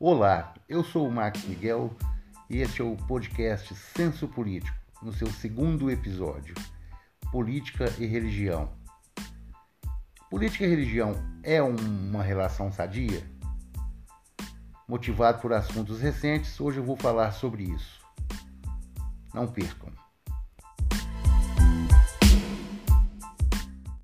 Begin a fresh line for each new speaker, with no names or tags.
Olá, eu sou o Max Miguel e este é o podcast Senso Político, no seu segundo episódio, Política e Religião. Política e religião é uma relação sadia? Motivado por assuntos recentes, hoje eu vou falar sobre isso. Não percam.